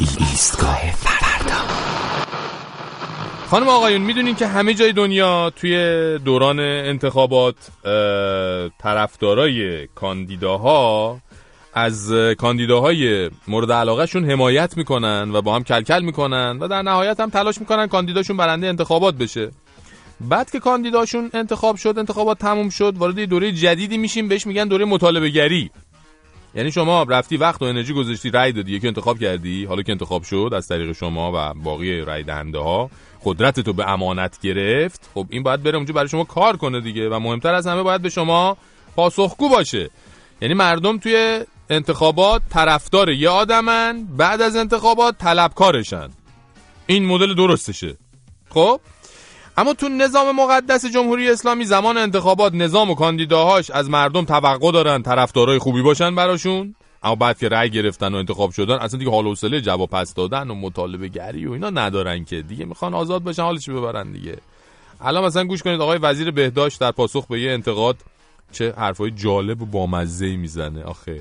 ایستگاه فردا. خانم آقایون می‌دونین که همه جای دنیا توی دوران انتخابات طرفدارای کاندیداها از کاندیداهای مورد علاقهشون حمایت می‌کنن و با هم کلکل می‌کنن و در نهایت هم تلاش می‌کنن کاندیداشون برنده انتخابات بشه. بعد که کاندیداشون انتخاب شد انتخابات تموم شد وارد دوره جدیدی میشیم بهش میگن دوره مطالبه گری یعنی شما رفتی وقت و انرژی گذاشتی رأی دادی یکی انتخاب کردی حالا که انتخاب شد از طریق شما و باقی رأی دهنده ها قدرت تو به امانت گرفت. خب این باید بره اونجا برای شما کار کنه دیگه و مهمتر از همه باید به شما پاسخگو باشه. یعنی مردم توی انتخابات طرفدار یه آدمن بعد از انتخابات طلبکارشن. این مدل درستشه. خب؟ اما تو نظام مقدس جمهوری اسلامی زمان انتخابات نظام و کاندیداهاش از مردم توقع دارن طرفدارای خوبی باشن براشون. اما بعد که رأی گرفتن و انتخاب شدن اصلا دیگه حال و حوصله جواب پس دادن و مطالبه گری و اینا ندارن که. دیگه می‌خوان آزاد باشن حالش ببرن دیگه. الان مثلا گوش کنید آقای وزیر بهداشت در پاسخ به یه انتقاد چه حرفای جالب و بامزه می‌زنه. آخه.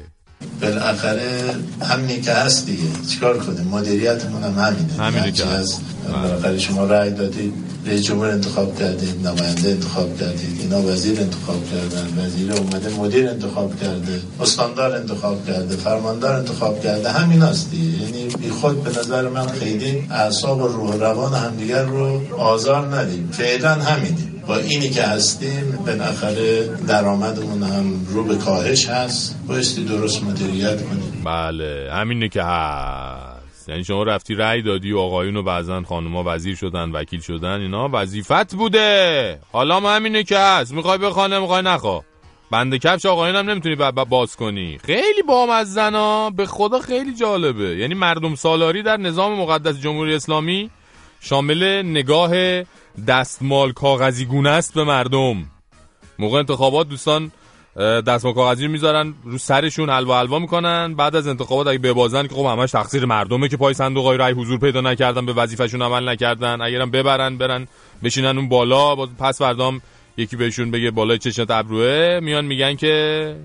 بالاخره همینی که هست دیگه. چیکار کنیم؟ مدیریتمون هم همینه. همینه که از بالاخره شما رأی دادید. رئیس جمهور انتخاب کردید نماینده انتخاب کردید اینا وزیر انتخاب کردن وزیر اومده مدیر انتخاب کرده استاندار انتخاب کرده فرماندار انتخاب کرده همین هست دیگه. یعنی بی خود به نظر من خیلی اعصاب و روح روان همدیگر رو آزار ندیم. فعلا همینیم. با اینی که هستیم بالاخره درآمدمون هم رو به کاهش هست. بایستی درست مدیریت کنیم. بله همینه که هست. یعنی شما رفتی رأی دادی و آقایون و بعضا خانوما وزیر شدن وکیل شدن اینا وظیفت بوده. حالا ما همینه که هست. می‌خوای بخوانه می‌خوای نخوا بند کفش آقایون هم نمی‌تونی باز کنی. خیلی بامزنا به خدا خیلی جالبه. یعنی مردم سالاری در نظام مقدس جمهوری اسلامی شامل نگاه دستمال کاغذی گونه است به مردم. موقع انتخابات دوستان دستمال کاغذی می‌ذارن رو سرشون حلوا حلوا می‌کنن. بعد از انتخابات اگه ببازن که خب همش تقصیر مردمه که پای صندوق های رای حضور پیدا نکردن به وظیفهشون عمل نکردن. اگرم ببرن برن بشینن اون بالا پس فردام یکی بهشون بگه بالای چشمت ابروه. میان میگن که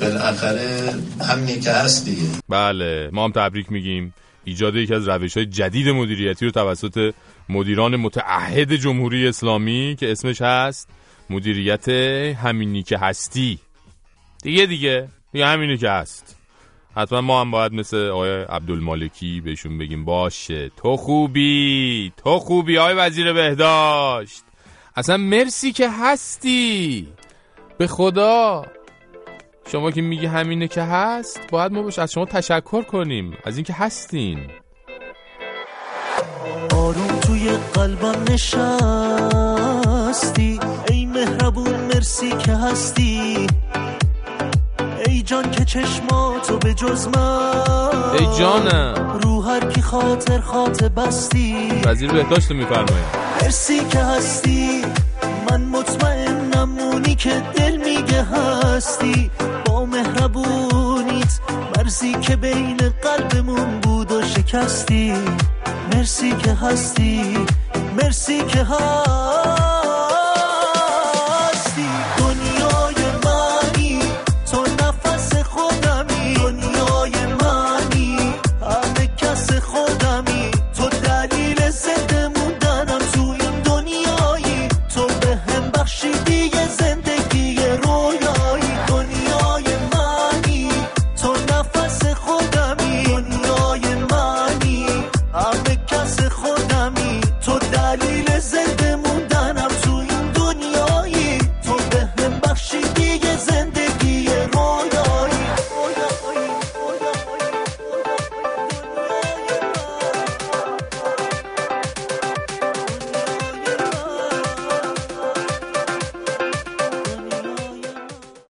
بالاخره همینی که هست دیگه. بله ما هم تبریک میگیم. ایجاد یکی از روش های جدید مدیریتی رو توسط مدیران متعهد جمهوری اسلامی که اسمش هست مدیریت همینی که هستی. دیگه دیگه دیگه همینی که هست. حتما ما هم باید مثل آقای عبدالمالکی بهشون بگیم باشه. تو خوبی تو خوبی آقای وزیر بهداشت. اصلا مرسی که هستی. به خدا. شما که میگی همینه که هست باید ما باش از شما تشکر کنیم. از اینکه هستین. آروم توی قلبم نشستی. مرسی که هستی. ای جان که چشماتو به جز من. ای جانم. رو هر کی خاطر خاطر بستی. وزیر بهداشت میفرماید مرسی که هستی. من مطمئنم اونی که دل میگه هستی. با مهربونیت مرزی که بین قلبمون بود و شکستی. مرسی که هستی. مرسی که هستی